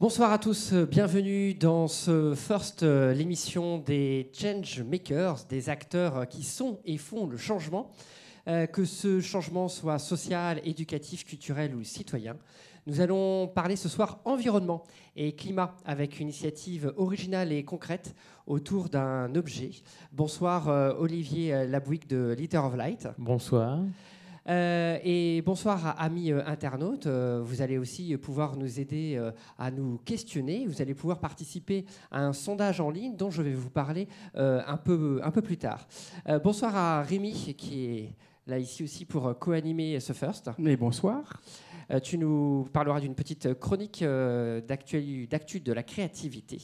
Bonsoir à tous, bienvenue dans ce First, euh, l'émission des Change Makers, des acteurs qui sont et font le changement, euh, que ce changement soit social, éducatif, culturel ou citoyen. Nous allons parler ce soir environnement et climat avec une initiative originale et concrète autour d'un objet. Bonsoir euh, Olivier Labouic de Litter of Light. Bonsoir. Euh, et bonsoir amis euh, internautes. Euh, vous allez aussi pouvoir nous aider à nous questionner. Vous allez pouvoir participer à un sondage en ligne dont je vais vous parler un, peu, un peu plus tard. bonsoir à Rémi qui est là ici aussi pour co-animer ce First. Mais bonsoir. Euh, tu nous parleras d'une petite chronique euh, d'actu de la créativité.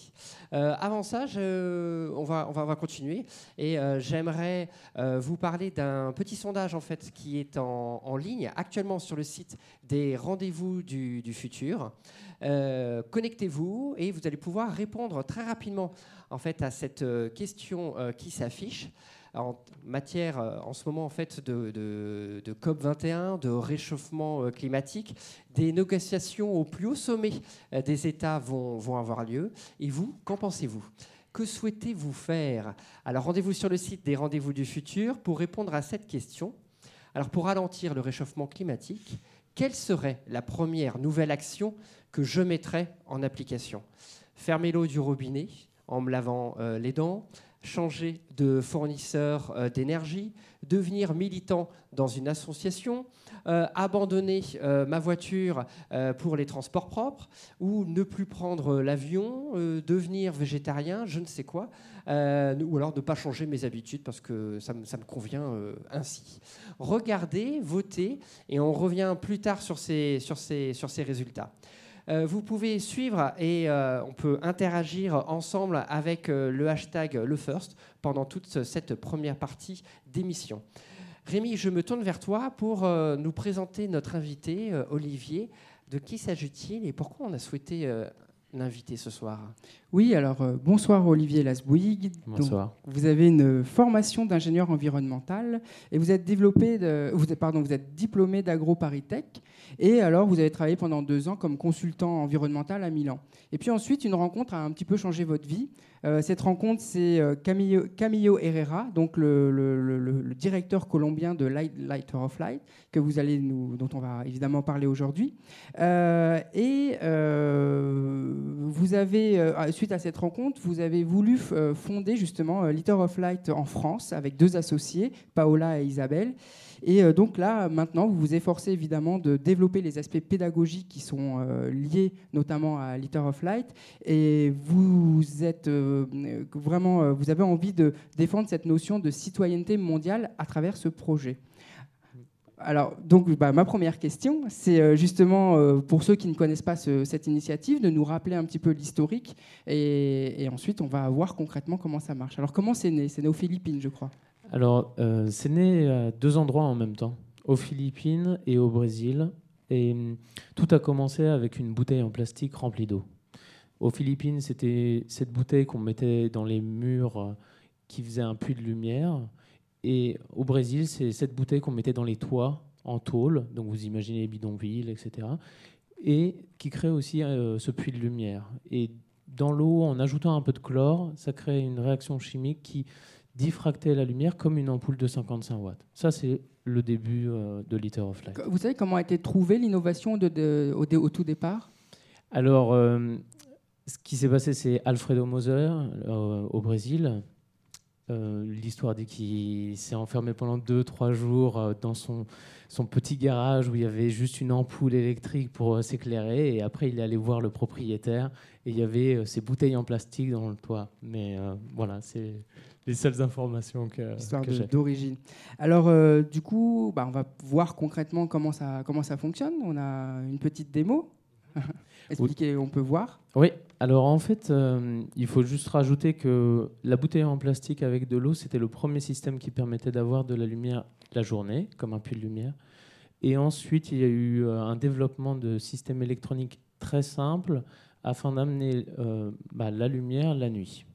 Euh, avant ça, on, va, on, va, continuer et j'aimerais vous parler d'un petit sondage en fait qui est en, ligne actuellement sur le site des rendez-vous du, du futur. Connectez-vous et vous allez pouvoir répondre très rapidement en fait à cette question qui s'affiche en matière euh, en ce moment en fait de, COP 21, de réchauffement euh, climatique, des négociations au plus haut sommet euh, des États vont, avoir lieu. Et vous, qu'en pensez-vous? Que souhaitez-vous faire? Alors rendez-vous sur le site des Rendez-vous du futur pour répondre à cette question. Alors pour ralentir le réchauffement climatique, quelle serait la première nouvelle action que je mettrais en application? Fermer l'eau du robinet en me lavant les dents, changer de fournisseur euh, d'énergie, devenir militant dans une association, euh, abandonner euh, ma voiture pour les transports propres, ou ne plus prendre l'avion, devenir végétarien, je ne sais quoi, ou alors ne pas changer mes habitudes parce que ça me, convient ainsi. Regardez, votez, et on revient plus tard sur ces, résultats. Euh, vous pouvez suivre et euh, on peut interagir ensemble avec euh, le hashtag LeFirst pendant toute cette première partie d'émission. Rémi, je me tourne vers toi pour nous présenter notre invité, Olivier. De qui s'agit-il et pourquoi on a souhaité l'inviter ce soir? Oui, alors bonsoir Olivier Lasbouygues. Bonsoir. vous avez une formation d'ingénieur environnemental et vous êtes, développé vous, pardon, vous êtes diplômé d'AgroParisTech. Et alors, vous avez travaillé pendant deux ans comme consultant environnemental à Milan. Et puis ensuite, une rencontre a un petit peu changé votre vie. Euh, cette rencontre, c'est euh, Camillo, Camillo, Herrera, donc le, directeur colombien de Light, Lighter of Light, que vous allez nous, dont on va évidemment parler aujourd'hui. Euh, et vous avez, suite à cette rencontre, vous avez voulu fonder justement Lighter of Light en France avec deux associés, Paola et Isabelle. Et euh, donc là, maintenant, vous vous efforcez évidemment de développer les aspects pédagogiques qui sont euh, liés notamment à Litter of Light. Et vous êtes euh, vraiment, vous avez envie de défendre cette notion de citoyenneté mondiale à travers ce projet. Alors, donc, bah, ma première question, c'est justement pour ceux qui ne connaissent pas cette initiative, de nous rappeler un petit peu l'historique et, ensuite on va voir concrètement comment ça marche. Alors, comment c'est né? C'est né aux Philippines, je crois. Alors, euh, c'est né à deux endroits en même temps, aux Philippines et au Brésil. Et hum, tout a commencé avec une bouteille en plastique remplie d'eau. Aux Philippines, c'était cette bouteille qu'on mettait dans les murs euh, qui faisait un puits de lumière. Et au Brésil, c'est cette bouteille qu'on mettait dans les toits en tôle, donc vous imaginez les bidonvilles, etc. Et qui crée aussi euh, ce puits de lumière. Et dans l'eau, en ajoutant un peu de chlore, ça crée une réaction chimique qui diffracter la lumière comme une ampoule de 55 watts. Ça, c'est le début euh, de Liter of Light. Vous savez comment a été trouvée l'innovation de, au, tout départ? Alors, euh, ce qui s'est passé, c'est Alfredo Moser au Brésil. L'histoire dit qu'il s'est enfermé pendant 2-3 jours dans son, son petit garage où il y avait juste une ampoule électrique pour s'éclairer. Et après, il est allé voir le propriétaire et il y avait ces bouteilles en plastique dans le toit. Mais voilà, c'est les seules informations que, Histoire d'origine. Alors, euh, du coup, bah, on va voir concrètement comment ça, comment ça fonctionne. On a une petite démo. Expliquer, on peut voir? Oui, alors en fait, euh, il faut juste rajouter que la bouteille en plastique avec de l'eau, c'était le premier système qui permettait d'avoir de la lumière la journée, comme un puits de lumière. Et ensuite, il y a eu euh, un développement de systèmes électroniques très simples afin d'amener bah, la lumière la nuit.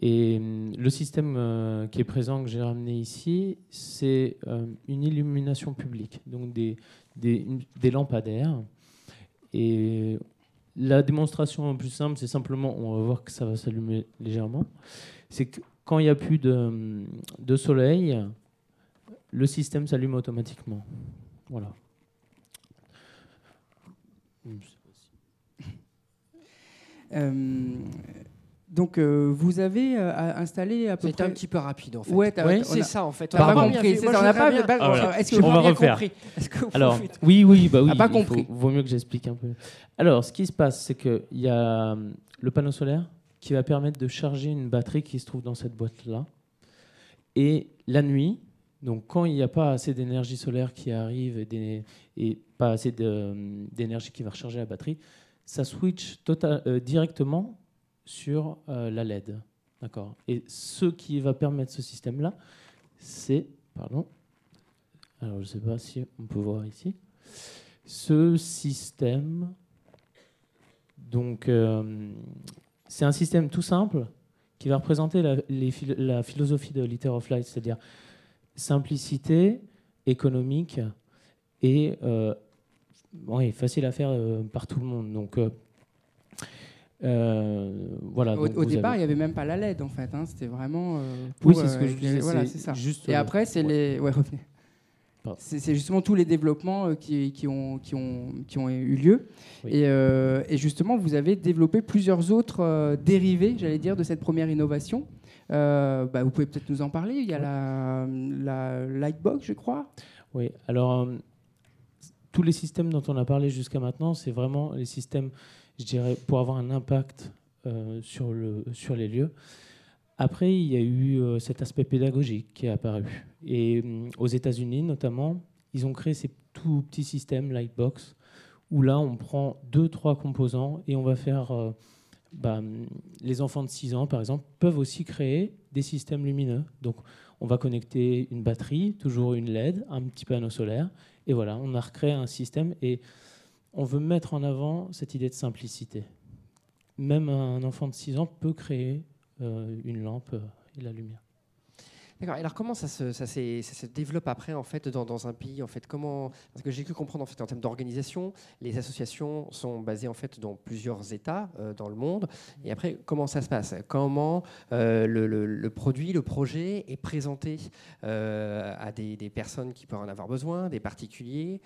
Et le système euh, qui est présent, que j'ai ramené ici, c'est euh, une illumination publique, donc des, des, des, lampadaires. Et la démonstration plus simple, c'est simplement, on va voir que ça va s'allumer légèrement, c'est que quand il n'y a plus de, soleil, le système s'allume automatiquement. Voilà. Euh, donc, euh, vous avez euh, installé à peu C'était près. un petit peu rapide en fait. Ouais, on c'est a- ça en fait. T'as pas Moi, compris, ça, on n'a pas- bien- pas- alors, Est-ce que on vous va avez refaire. compris Est-ce que vous Alors, oui, oui, bah oui. Ah, pas il compris. faut- vaut mieux que j'explique un peu. Alors, ce qui se passe, c'est qu'il y a le panneau solaire qui va permettre de charger une batterie qui se trouve dans cette boîte-là. Et la nuit, donc quand il n'y a pas assez d'énergie solaire qui arrive et, des- et pas assez d'énergie qui va recharger la batterie, ça switch total- euh, directement sur euh, la LED. D'accord? Et ce qui va permettre ce système-là, c'est. Pardon. Alors, je ne sais pas si on peut voir ici. Ce système. Donc, euh, c'est un système tout simple qui va représenter la, philosophie de Liter of Light, c'est-à-dire simplicité, économique et euh, facile à faire par tout le monde. Donc, euh, voilà. Au, départ, avez- il n'y avait même pas la LED en fait. hein, C'était vraiment. euh, Oui, c'est ce que euh, je disais. Voilà, c'est ça. Juste, Et euh, après, c'est ouais. les. Ouais. C'est justement tous les développements euh, qui, qui, ont, qui, ont, qui ont eu lieu. Oui. Et, euh, et justement, vous avez développé plusieurs autres euh, dérivés, j'allais dire, de cette première innovation. Euh, bah, vous pouvez peut-être nous en parler. Il y a la, la Lightbox, je crois. Oui, alors euh, tous les systèmes dont on a parlé jusqu'à maintenant, c'est vraiment les systèmes, je dirais, pour avoir un impact euh, sur, le, sur les lieux. Après, il y a eu euh, cet aspect pédagogique qui est apparu. Et hum, aux États-Unis, notamment, ils ont créé ces tout petits systèmes Lightbox, où là, on prend deux, trois composants et on va faire. euh, bah, les enfants de 6 ans, par exemple, peuvent aussi créer des systèmes lumineux. Donc, on va connecter une batterie, toujours une LED, un petit panneau solaire, et voilà, on a recréé un système et on veut mettre en avant cette idée de simplicité. Même un enfant de 6 ans peut créer euh, une lampe euh, et la lumière. Alors comment ça se, développe après en fait dans, un pays en fait comment parce que j'ai pu comprendre en fait en termes d'organisation les associations sont basées en fait dans plusieurs États euh, dans le monde. Et après comment ça se passe? Comment euh, le, produit le projet est présenté euh, à des, personnes qui peuvent en avoir besoin des particuliers?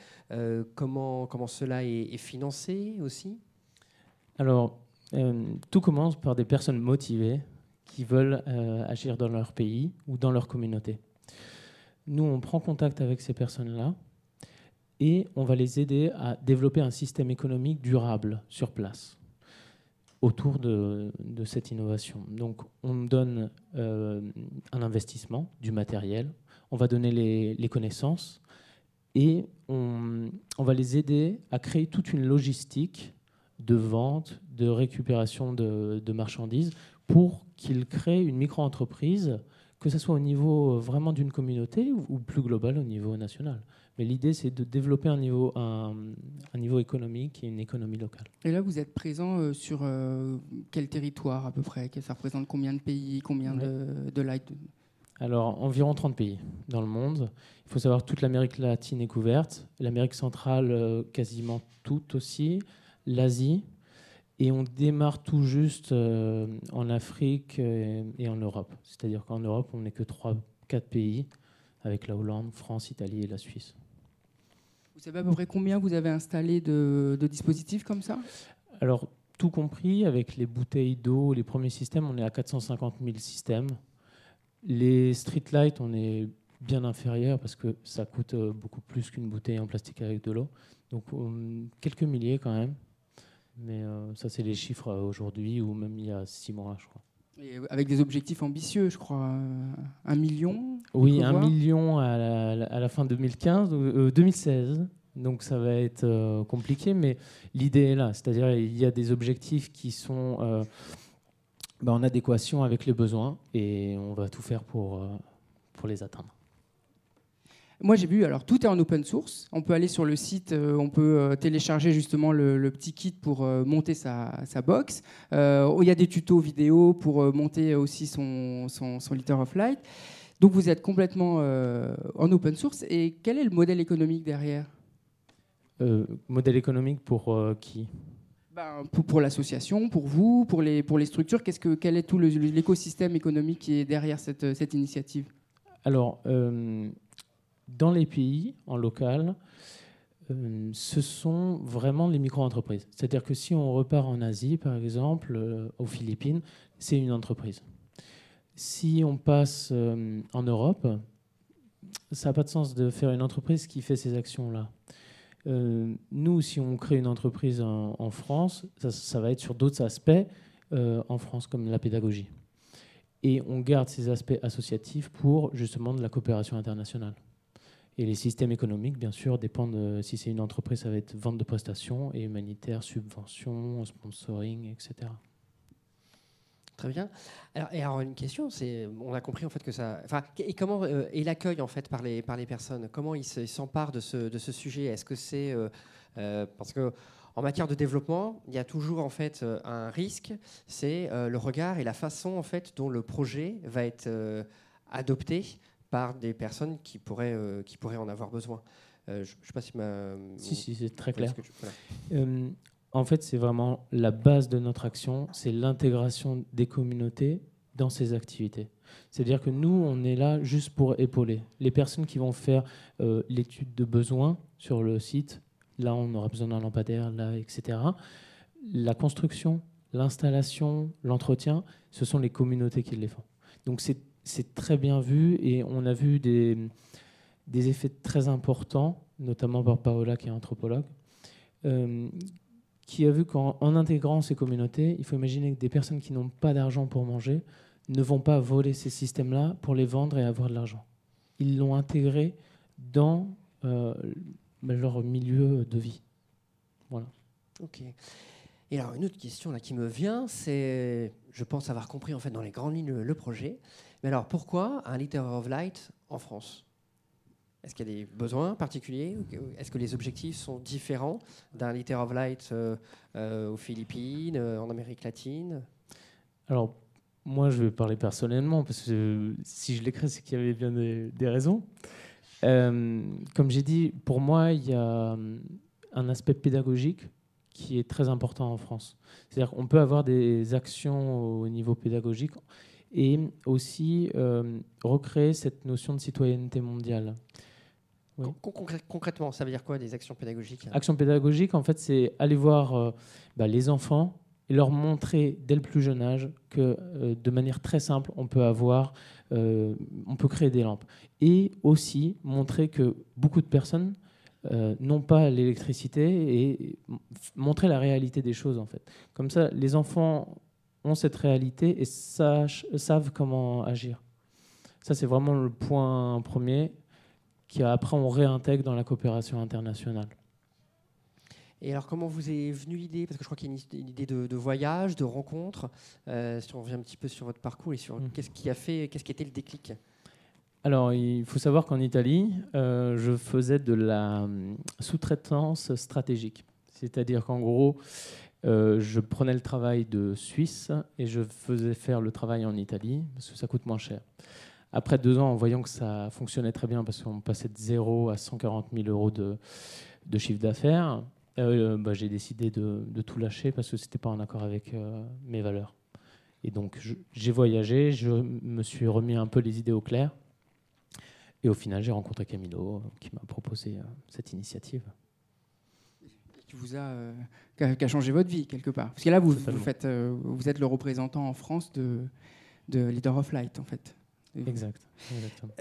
Comment comment cela est, financé aussi? Alors, tout commence par des personnes motivées qui veulent euh, agir dans leur pays ou dans leur communauté. Nous, on prend contact avec ces personnes-là et on va les aider à développer un système économique durable sur place autour de, cette innovation. Donc, on donne euh, un investissement, du matériel, on va donner les, connaissances et on, va les aider à créer toute une logistique de vente, de récupération de marchandises pour qu'ils créent une micro-entreprise, que ce soit au niveau euh, vraiment d'une communauté ou, plus global au niveau national. Mais l'idée, c'est de développer un niveau, un, un niveau économique et une économie locale. Et là, vous êtes présent euh, sur euh, quel territoire à peu près? Ça représente combien de pays Combien de, de light? Alors, environ 30 pays dans le monde. Il faut savoir que toute l'Amérique latine est couverte, l'Amérique centrale quasiment toute aussi, l'Asie, et on démarre tout juste euh, en Afrique euh, et en Europe. C'est-à-dire qu'en Europe, on n'est que 3-4 pays, avec la Hollande, France, Italie et la Suisse. Vous savez à peu près combien vous avez installé de, de dispositifs comme ça? Alors, tout compris, avec les bouteilles d'eau, les premiers systèmes, on est à 450 000 systèmes. Les streetlights, on est bien inférieur parce que ça coûte euh, beaucoup plus qu'une bouteille en plastique avec de l'eau. Donc, quelques milliers quand même. Mais euh, ça, c'est les chiffres euh, aujourd'hui ou même il y a six mois, je crois. Et avec des objectifs ambitieux, je crois. euh, Un million Oui, un million à la, à la fin 2015, euh, 2016. Donc ça va être euh, compliqué, mais l'idée est là. C'est-à-dire il y a des objectifs qui sont euh, bah, en adéquation avec les besoins et on va tout faire pour, euh, pour les atteindre. Moi, j'ai vu, alors tout est en open source. On peut aller sur le site, euh, on peut euh, télécharger justement le, le petit kit pour euh, monter sa, sa box. Il y a des tutos vidéo pour monter aussi son, son, son liter of light. Donc vous êtes complètement en open source. Et quel est le modèle économique derrière? Modèle économique pour qui? Ben, pour, l'association, pour vous, pour les, pour les structures, qu'est-ce que, quel est tout l'écosystème économique qui est derrière cette, cette initiative? Alors, dans les pays, en local, euh, ce sont vraiment les micro-entreprises. C'est-à-dire que si on repart en Asie, par exemple, euh, aux Philippines, c'est une entreprise. Si on passe en Europe, ça n'a pas de sens de faire une entreprise qui fait ces actions-là. Euh, nous, si on crée une entreprise en, France, ça, va être sur d'autres aspects euh, en France, comme la pédagogie. Et on garde ces aspects associatifs pour justement de la coopération internationale. Et les systèmes économiques, bien sûr, dépendent. si c'est une entreprise, ça va être vente de prestations et humanitaire, subventions, sponsoring, etc. Très bien. Alors, et alors une question, c'est, on a compris en fait que ça, enfin, et comment euh, est l'accueil en fait par les par les personnes Comment ils s'emparent de ce de ce sujet? Est-ce que c'est euh, euh, parce que en matière de développement, il y a toujours en fait un risque, c'est le regard et la façon en fait dont le projet va être adopté par des personnes qui pourraient qui pourraient en avoir besoin. je ne sais pas si ma. Si, si, c'est très clair. En fait, c'est vraiment la base de notre action, c'est l'intégration des communautés dans ces activités. C'est-à-dire que nous, on est là juste pour épauler. Les personnes qui vont faire euh, l'étude de besoin sur le site, là, on aura besoin d'un lampadaire, là, etc. La construction, l'installation, l'entretien, ce sont les communautés qui les font. Donc c'est très bien vu et on a vu des, des effets très importants, notamment par Paola qui est anthropologue, euh, qui a vu qu'en intégrant ces communautés, il faut imaginer que des personnes qui n'ont pas d'argent pour manger ne vont pas voler ces systèmes-là pour les vendre et avoir de l'argent. Ils l'ont intégré dans euh, leur milieu de vie. Voilà. Ok. Et alors une autre question là qui me vient, c'est, je pense avoir compris en fait dans les grandes lignes le projet, mais alors pourquoi un Liter of Light en France? Est-ce qu'il y a des besoins particuliers Est-ce que les objectifs sont différents d'un Liter of Light euh, euh, aux Philippines, euh, en Amérique latine? Alors, moi, je vais parler personnellement, parce que si je l'écris, c'est qu'il y avait bien des, raisons. comme j'ai dit, pour moi, il y a un aspect pédagogique qui est très important en France. C'est-à-dire qu'on peut avoir des actions au niveau pédagogique et aussi recréer cette notion de citoyenneté mondiale. Concrètement, ça veut dire quoi des actions pédagogiques? Actions pédagogiques, en fait, c'est aller voir euh, bah, les enfants et leur montrer dès le plus jeune âge que euh, de manière très simple, on peut avoir, euh, on peut créer des lampes. Et aussi montrer que beaucoup de personnes n'ont pas l'électricité et montrer la réalité des choses, en fait. Comme ça, les enfants ont cette réalité et savent comment agir. Ça, c'est vraiment le point premier qu'après on réintègre dans la coopération internationale. Et alors, comment vous est venue l'idée? Parce que je crois qu'il y a une idée de, voyage, de rencontre. Euh, si on revient un petit peu sur votre parcours et sur mm. qu'est-ce qui a fait, qu'est-ce qui était le déclic? Alors, il faut savoir qu'en Italie, euh, je faisais de la euh, sous-traitance stratégique. C'est-à-dire qu'en gros, je prenais le travail de Suisse et je faisais faire le travail en Italie parce que ça coûte moins cher. Après deux ans, en voyant que ça fonctionnait très bien, parce qu'on passait de 0 à 140 000 euros de, chiffre d'affaires, euh, bah, j'ai décidé de, tout lâcher parce que ce n'était pas en accord avec euh, mes valeurs. Et donc j'ai voyagé, je me suis remis un peu les idées au clair. Et au final, j'ai rencontré Camilo qui m'a proposé euh, cette initiative. Qui vous a, a, changé votre vie quelque part. Parce que là, vous, vous, faites, vous êtes le représentant en France de, de Leader of Light, en fait. Exact.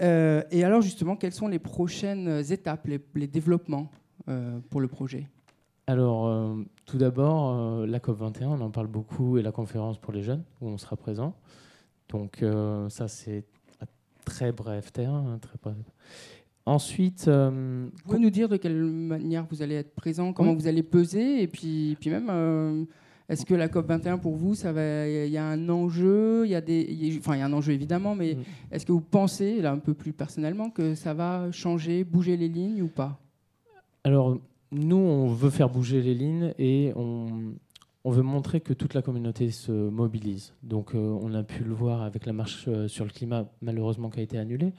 Euh, et alors justement, quelles sont les prochaines étapes, les, développements euh, pour le projet? Alors, euh, tout d'abord, la COP21, on en parle beaucoup, et la conférence pour les jeunes, où on sera présent. Donc ça, c'est très bref. Très bref. Ensuite, vous pouvez nous dire de quelle manière vous allez être présent, comment vous allez peser, et puis, puis même est-ce que la COP 21 pour vous, ça va, il y a un enjeu, il y a des, enfin il y a un enjeu évidemment, mais mm. est-ce que vous pensez là un peu plus personnellement que ça va changer, bouger les lignes ou pas? Alors nous, on veut faire bouger les lignes et on, on veut montrer que toute la communauté se mobilise. Donc euh, on a pu le voir avec la marche euh, sur le climat, malheureusement qui a été annulée,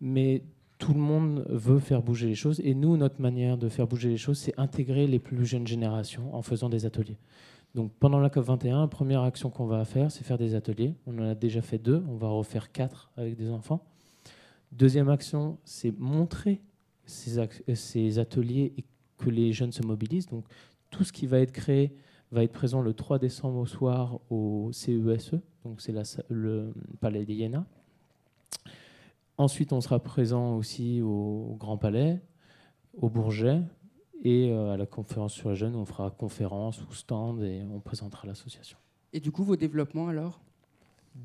mais tout le monde veut faire bouger les choses. Et nous, notre manière de faire bouger les choses, c'est intégrer les plus jeunes générations en faisant des ateliers. Donc pendant la COP21, la première action qu'on va faire, c'est faire des ateliers. On en a déjà fait deux, on va refaire quatre avec des enfants. Deuxième action, c'est montrer ces, ateliers et que les jeunes se mobilisent. Donc tout ce qui va être créé va être présent le 3 décembre au soir au CESE, e. donc c'est le Palais d'Iéna. Ensuite, on sera présent aussi au Grand Palais, au Bourget, et euh, à la conférence sur les jeunes, on fera conférence ou stand et on présentera l'association. Et du coup, vos développements alors?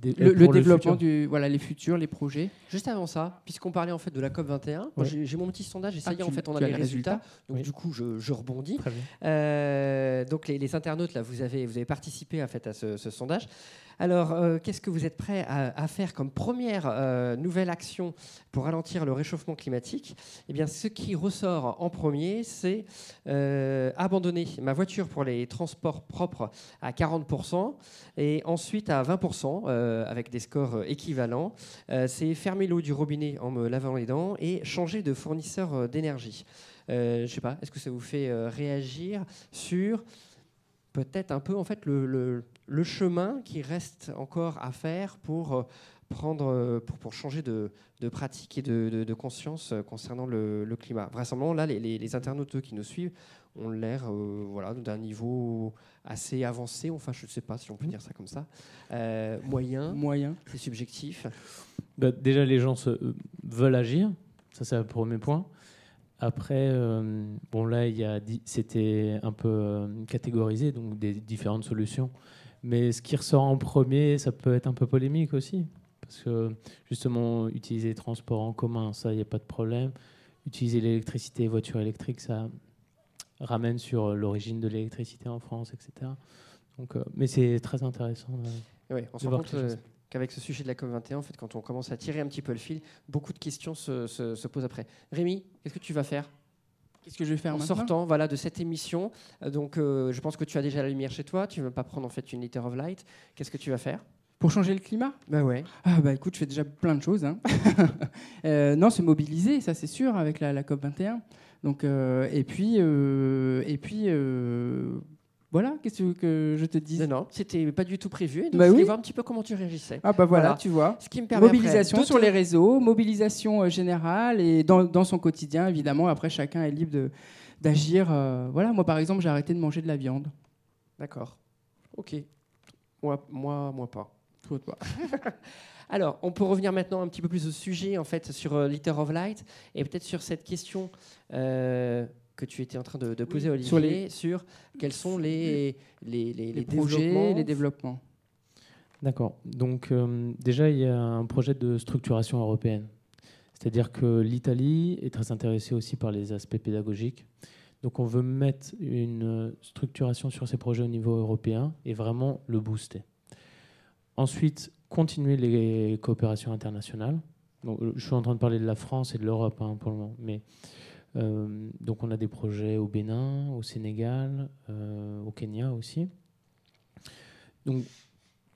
Le, développement du voilà les futurs les projets. Juste avant ça puisqu'on parlait en fait de la COP 21 j'ai mon petit sondage essayé ah, en fait on a les résultats, donc du coup je, rebondis. Euh, donc les, internautes là vous avez vous avez participé en fait à ce, ce sondage alors, euh, qu'est-ce que vous êtes prêt à, faire comme première euh, nouvelle action pour ralentir le réchauffement climatique? Eh bien, ce qui ressort en premier, c'est euh, abandonner ma voiture pour les transports propres à 40% et ensuite à 20% avec des scores équivalents. c'est fermer l'eau du robinet en me lavant les dents et changer de fournisseur d'énergie. je ne sais pas, est-ce que ça vous fait réagir sur peut-être un peu en fait le, le, chemin qui reste encore à faire pour euh, prendre euh, pour, pour changer de, de, pratique et de, de, conscience euh, concernant le, le, climat. Vraisemblablement, là, les, les, internautes qui nous suivent ont l'air voilà, d'un niveau assez avancé, enfin je ne sais pas si on peut dire ça comme ça, moyen, moyen. c'est subjectif. Bah, déjà, les gens se, veulent agir, ça c'est le premier point. Après, euh, bon là, c'était un peu euh, catégorisé, donc des différentes solutions. Mais ce qui ressort en premier, ça peut être un peu polémique aussi. Parce que justement, utiliser les transports en commun, ça, il n'y a pas de problème. Utiliser l'électricité et voitures électriques, ça ramène sur l'origine de l'électricité en France, etc. Donc, euh, mais c'est très intéressant. oui, on se rend compte qu'avec ce sujet de la COP21, en fait, quand on commence à tirer un petit peu le fil, beaucoup de questions se, se, posent après. Rémi, qu'est-ce que tu vas faire Qu'est-ce que je vais faire en sortant voilà, de cette émission euh, Donc, euh, je pense que tu as déjà la lumière chez toi. Tu ne vas pas prendre en fait une liter of light. Qu'est-ce que tu vas faire? Pour changer le climat? Bah ouais. Ah bah écoute, je fais déjà plein de choses. Hein. Euh, non, se mobiliser, ça c'est sûr, avec la, la COP 21. Donc, et puis, et puis voilà, qu'est-ce que je te dis Non, non, c'était pas du tout prévu. Donc bah je voulais voir un petit peu comment tu réagissais. Ah bah voilà, tu vois. Ce qui me permet mobilisation sur les réseaux, mobilisation euh, générale et dans, son quotidien, évidemment. Après, chacun est libre d'agir. Euh, voilà, moi par exemple, j'ai arrêté de manger de la viande. D'accord. Ok. Moi, moi, moi pas. Toi, pas. Alors, on peut revenir maintenant un petit peu plus au sujet, en fait, sur euh, Liter of Light, et peut-être sur cette question que tu étais en train de, poser, Olivier, sur, les... sur quels sont les, les, les, projets, les développements. D'accord. Donc euh, déjà, il y a un projet de structuration européenne. C'est-à-dire que l'Italie est très intéressée aussi par les aspects pédagogiques. Donc on veut mettre une structuration sur ces projets au niveau européen et vraiment le booster. Ensuite, continuer les coopérations internationales. Donc, je suis en train de parler de la France et de l'Europe hein, pour le moment, mais euh, donc on a des projets au Bénin, au Sénégal, euh, au Kenya aussi. Donc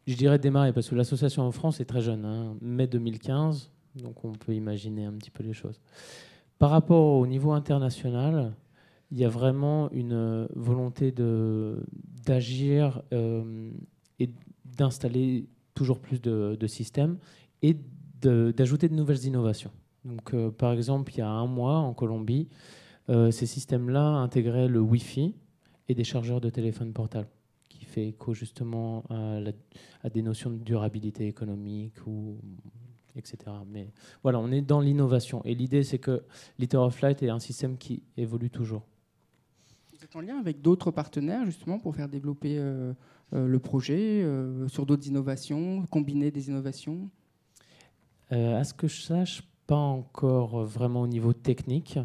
je dirais démarrer parce que l'association en France est très jeune, hein, mai 2015, donc on peut imaginer un petit peu les choses. Par rapport au niveau international, il y a vraiment une volonté d'agir euh, et d'installer toujours plus de, de systèmes et d'ajouter de, nouvelles innovations. Donc, euh, par exemple, il y a un mois en Colombie, euh, ces systèmes-là intégraient le Wi-Fi et des chargeurs de téléphone portable, qui fait écho justement à, des notions de durabilité économique ou etc. Mais voilà, on est dans l'innovation. Et l'idée, c'est que Liter of Light est un système qui évolue toujours. Vous êtes en lien avec d'autres partenaires, justement, pour faire développer euh, le projet sur d'autres innovations, combiner des innovations? À ce que je sache, pas encore vraiment au niveau technique,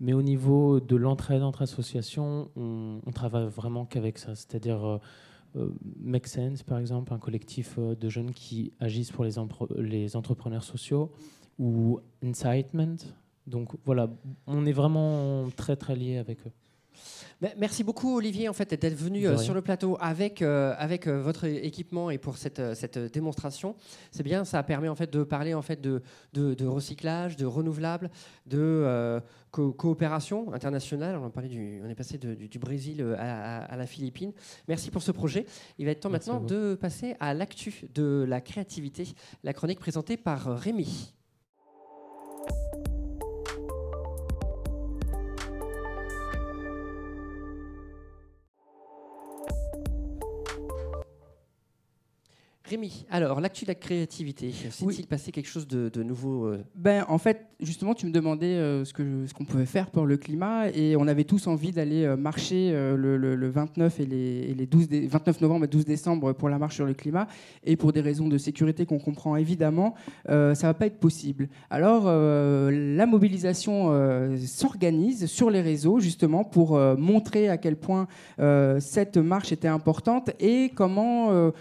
mais au niveau de l'entraide entre associations, on, travaille vraiment qu'avec ça. C'est-à-dire euh, euh, Make Sense, par exemple, un collectif euh, de jeunes qui agissent pour les, les entrepreneurs sociaux, ou Incitement. Donc voilà, on est vraiment très très lié avec eux. Merci beaucoup Olivier en fait d'être venu euh, sur le plateau avec, euh, avec euh, votre équipement et pour cette, cette démonstration. C'est bien, ça permet en fait de parler en fait de, de, recyclage, de renouvelable, de coopération internationale. On, a du, on est passé du, Brésil à, la Philippine. Merci pour ce projet. Il va être temps maintenant de passer à l'actu de la créativité, la chronique présentée par Rémi. Rémi, alors l'actu de la créativité, s'est-il passé quelque chose de, nouveau euh? Ben, En fait, justement, tu me demandais euh, ce qu'on ce qu'on pouvait faire pour le climat et on avait tous envie d'aller euh, marcher le, 29, et les, les 12 29 novembre et 12 décembre pour la marche sur le climat. Et pour des raisons de sécurité qu'on comprend évidemment, ça ne va pas être possible. Alors, la mobilisation s'organise sur les réseaux justement pour montrer à quel point cette marche était importante et comment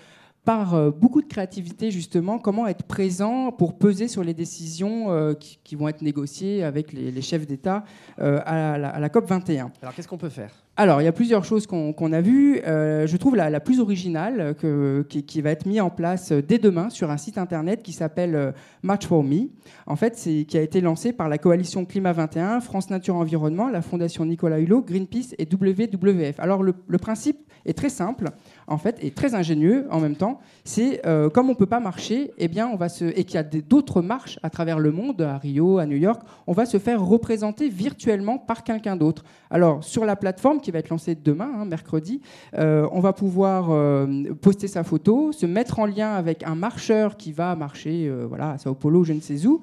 par euh, beaucoup de créativité, justement, comment être présent pour peser sur les décisions euh, qui, vont être négociées avec les, chefs d'État euh, à, la, COP 21. Alors, qu'est-ce qu'on peut faire? Alors, il y a plusieurs choses qu'on a vues. je trouve la, plus originale que, qui, va être mise en place dès demain sur un site internet qui s'appelle Match for Me. En fait, c'est qui a été lancé par la coalition Climat 21, France Nature Environnement, la Fondation Nicolas Hulot, Greenpeace et WWF. Alors, le, le principe est très simple en fait, est très ingénieux en même temps. C'est euh, comme on peut pas marcher, eh bien, on va se, et qu'il y a d'autres marches à travers le monde, à Rio, à New York, on va se faire représenter virtuellement par quelqu'un d'autre. Alors, sur la plateforme qui va être lancée demain, hein, mercredi, euh, on va pouvoir euh, poster sa photo, se mettre en lien avec un marcheur qui va marcher, voilà, à Sao Paulo, je ne sais où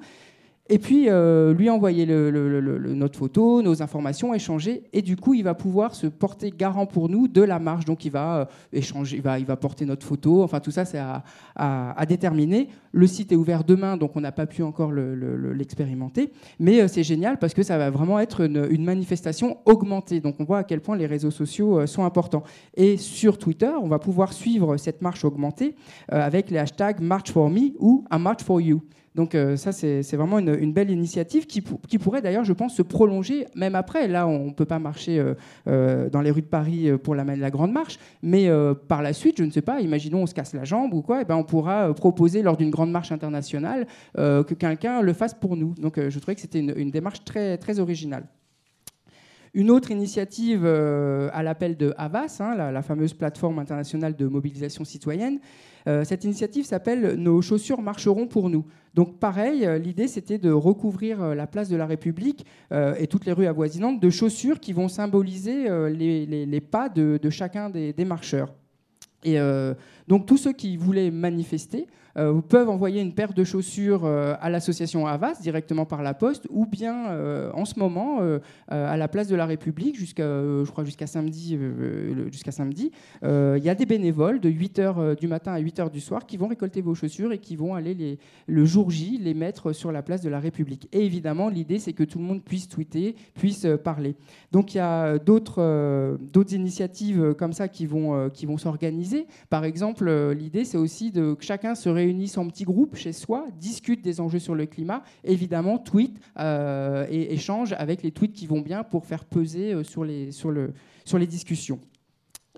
et puis euh, lui envoyer notre photo, nos informations, échanger, et du coup il va pouvoir se porter garant pour nous de la marche. Donc il va euh, échanger, il va, porter notre photo. Enfin tout ça c'est à, déterminer. Le site est ouvert demain, donc on n'a pas pu encore l'expérimenter, mais euh, c'est génial parce que ça va vraiment être une, manifestation augmentée. Donc on voit à quel point les réseaux sociaux sont importants. Et sur Twitter, on va pouvoir suivre cette marche augmentée avec les hashtags March for Me ou A March for You. Donc euh, ça, c'est vraiment une, belle initiative qui, pourrait d'ailleurs, je pense, se prolonger même après. Là, on ne peut pas marcher euh, euh, dans les rues de Paris pour la, la grande marche, mais par la suite, je ne sais pas, imaginons on se casse la jambe ou quoi, et eh ben, on pourra proposer lors d'une grande marche internationale que quelqu'un le fasse pour nous. Donc je trouvais que c'était une, démarche très, très originale. Une autre initiative à l'appel de Havas, hein, la, fameuse plateforme internationale de mobilisation citoyenne, cette initiative s'appelle Nos chaussures marcheront pour nous. Donc pareil, euh, l'idée c'était de recouvrir euh, la place de la République euh, et toutes les rues avoisinantes de chaussures qui vont symboliser les, pas de, chacun des, marcheurs. Et donc tous ceux qui voulaient manifester euh, peuvent envoyer une paire de chaussures euh, à l'association Havas directement par la poste, ou bien euh, en ce moment à la place de la République jusqu'à, je crois jusqu'à samedi, jusqu'à samedi, il y a des bénévoles de 8h du matin à 8h du soir qui vont récolter vos chaussures et qui vont aller le jour J les mettre sur la place de la République. Et évidemment, l'idée c'est que tout le monde puisse tweeter, puisse parler. Donc il y a d'autres, initiatives comme ça qui vont s'organiser. Par exemple, l'idée c'est aussi de que chacun se réunissent en petits groupes chez soi, discutent des enjeux sur le climat, évidemment tweetent euh, et échangent avec les tweets qui vont bien pour faire peser euh, sur les discussions.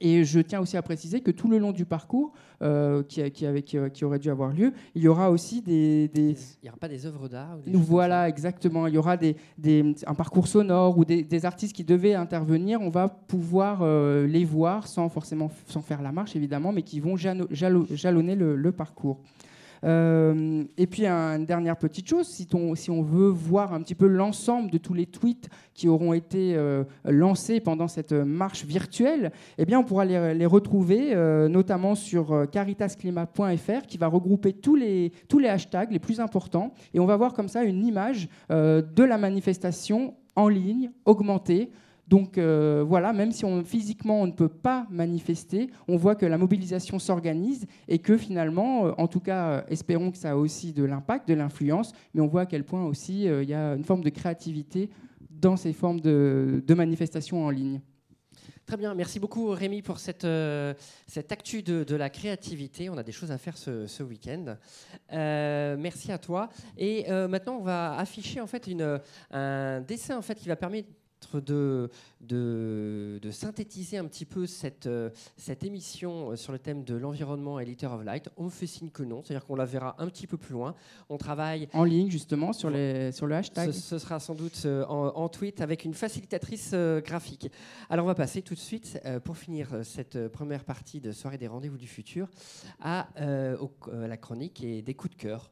Et je tiens aussi à préciser que tout le long du parcours euh, qui, qui, qui, aurait dû avoir lieu, il y aura aussi des... Il n'y aura pas des œuvres d'art Nous voilà, exactement. Il y aura des, des, un parcours sonore ou des, artistes qui devaient intervenir. On va pouvoir les voir sans forcément sans faire la marche, évidemment, mais qui vont jalonner le, le parcours. Euh, et puis, une dernière petite chose, si, on veut voir un petit peu l'ensemble de tous les tweets qui auront été euh, lancés pendant cette marche virtuelle, eh bien, on pourra les, retrouver euh, notamment sur caritasclimat.fr qui va regrouper tous les, tous les hashtags les plus importants. Et on va voir comme ça une image de la manifestation en ligne, augmentée, donc euh, voilà, même si on, physiquement on ne peut pas manifester, on voit que la mobilisation s'organise et que finalement, euh, en tout cas, euh, espérons que ça a aussi de l'impact, de l'influence, mais on voit à quel point aussi il y a une forme de créativité dans ces formes de, manifestation en ligne. Très bien, merci beaucoup Rémi pour cette, cette actu de, la créativité. On a des choses à faire ce, week-end. merci à toi. Et maintenant, on va afficher en fait une, un dessin en fait qui va permettre de, de, synthétiser un petit peu cette, euh, cette émission euh, sur le thème de l'environnement et Liter of Light. On me fait signe que non, c'est-à-dire qu'on la verra un petit peu plus loin. On travaille en ligne justement sur, les, sur le hashtag. Ce, sera sans doute euh, en, tweet avec une facilitatrice graphique. Alors on va passer tout de suite, pour finir cette première partie de Soirée des rendez-vous du futur, à la chronique et des coups de cœur.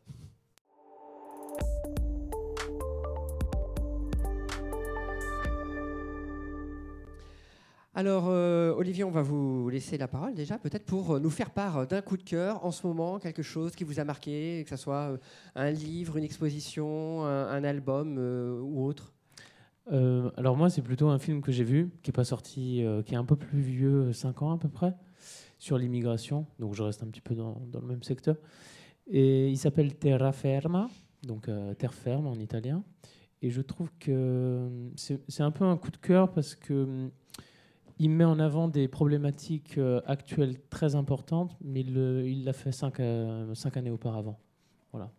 Alors, euh, Olivier, on va vous laisser la parole déjà, peut-être pour euh, nous faire part d'un coup de cœur en ce moment, quelque chose qui vous a marqué, que ce soit euh, un livre, une exposition, un, album ou autre? alors moi, c'est plutôt un film que j'ai vu, qui n'est pas sorti, qui est un peu plus vieux, 5 ans à peu près, sur l'immigration. Donc je reste un petit peu dans, le même secteur. Et il s'appelle Terra Ferma, donc terre ferme en italien. Et je trouve que c'est un peu un coup de cœur parce que il met en avant des problématiques euh, actuelles très importantes, mais il l'a fait cinq, euh, cinq, années auparavant. Voilà.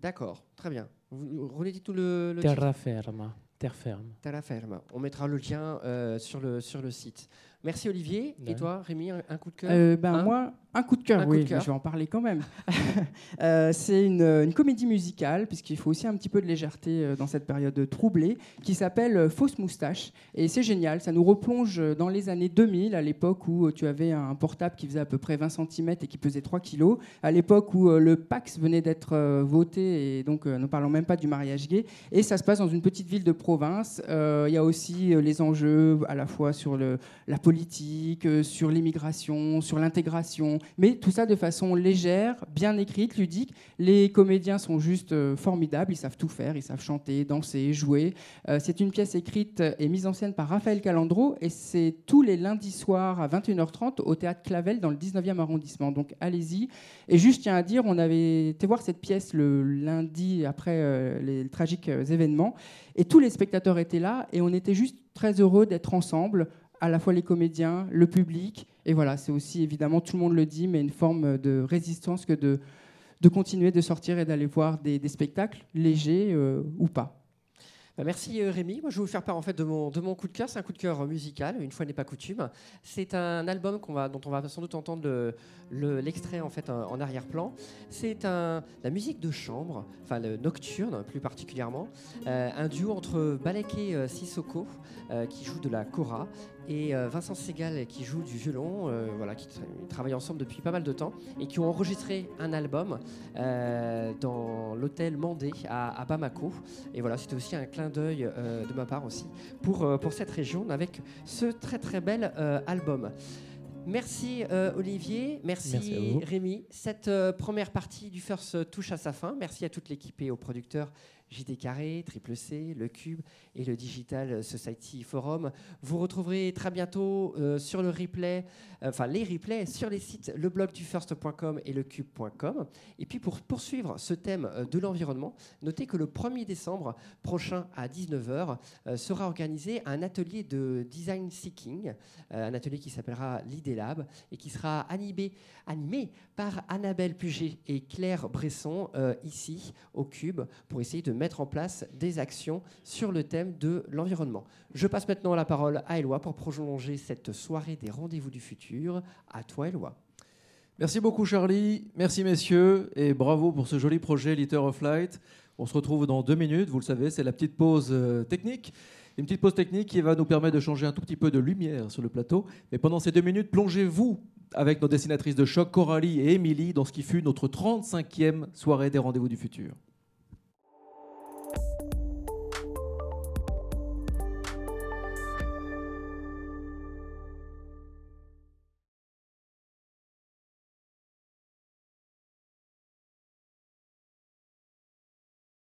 D'accord, très bien. Vous relayez tout le, le Terra ferma. Terre ferme. Terra ferme. On mettra le lien euh, sur, le, sur le site. Merci Olivier. Et toi, Rémi, un, coup de cœur ben, Moi, un coup de cœur, oui, je vais en parler quand même. Euh, c'est une, comédie musicale, puisqu'il faut aussi un petit peu de légèreté euh, dans cette période troublée, qui s'appelle euh, Fausse Moustache. Et c'est génial, ça nous replonge dans les années 2000, à l'époque où tu avais un portable qui faisait à peu près 20 cm et qui pesait 3 kg, à l'époque où le Pax venait d'être voté, et donc ne parlons même pas du mariage gay. Et ça se passe dans une petite ville de province. Il y a aussi les enjeux à la fois sur le, la politique, sur l'immigration, sur l'intégration mais tout ça de façon légère, bien écrite, ludique. Les comédiens sont juste euh, formidables, ils savent tout faire, ils savent chanter, danser, jouer. Euh, c'est une pièce écrite et mise en scène par Raphaël Calandro et c'est tous les lundis soirs à 21h30 au théâtre Clavel dans le 19e arrondissement. Donc allez-y. Et juste, tiens à dire, on avait été voir cette pièce le lundi après euh, les tragiques événements et tous les spectateurs étaient là et on était juste très heureux d'être ensemble à la fois les comédiens, le public. Et voilà, c'est aussi évidemment, tout le monde le dit, mais une forme de résistance que de, de continuer de sortir et d'aller voir des, spectacles, légers euh, ou pas. Bah, merci euh, Rémi. Moi, je vais vous faire part en fait de mon, de mon coup de cœur. C'est un coup de cœur musical, une fois n'est pas coutume. C'est un album dont on va sans doute entendre l'extrait en fait en, arrière-plan. C'est la musique de chambre, enfin le nocturne plus particulièrement. Euh, un duo entre Balek et Sissoko qui joue de la kora et euh, Vincent Segal qui joue du violon, euh, voilà, qui travaillent ensemble depuis pas mal de temps et qui ont enregistré un album euh, dans l'hôtel Mandé à, Bamako. Et voilà, c'était aussi un clin d'œil de ma part aussi pour, pour cette région avec ce très très bel album. Merci Olivier, merci, Rémi. Cette première partie du First touche à sa fin. Merci à toute l'équipe et aux producteurs JD Carré, Triple C, Le Cube et le Digital Society Forum. Vous retrouverez très bientôt euh, sur le replay, euh, enfin les replays sur les sites leblogdufirst.com et lecube.com. Et puis pour poursuivre ce thème euh, de l'environnement, notez que le 1er décembre prochain à 19h sera organisé un atelier de design seeking, un atelier qui s'appellera l'ID Lab et qui sera animé, animé par Annabelle Puget et Claire Bresson ici au Cube pour essayer de mettre en place des actions sur le thème de l'environnement. Je passe maintenant la parole à Eloi pour prolonger cette soirée des rendez-vous du futur. À toi, Eloi. Merci beaucoup, Charlie. Merci, messieurs. Et bravo pour ce joli projet Litter of Light. On se retrouve dans deux minutes. Vous le savez, c'est la petite pause euh, technique. Une petite pause technique qui va nous permettre de changer un tout petit peu de lumière sur le plateau. Mais pendant ces deux minutes, plongez-vous avec nos dessinatrices de choc, Coralie et Émilie, dans ce qui fut notre 35e soirée des rendez-vous du futur.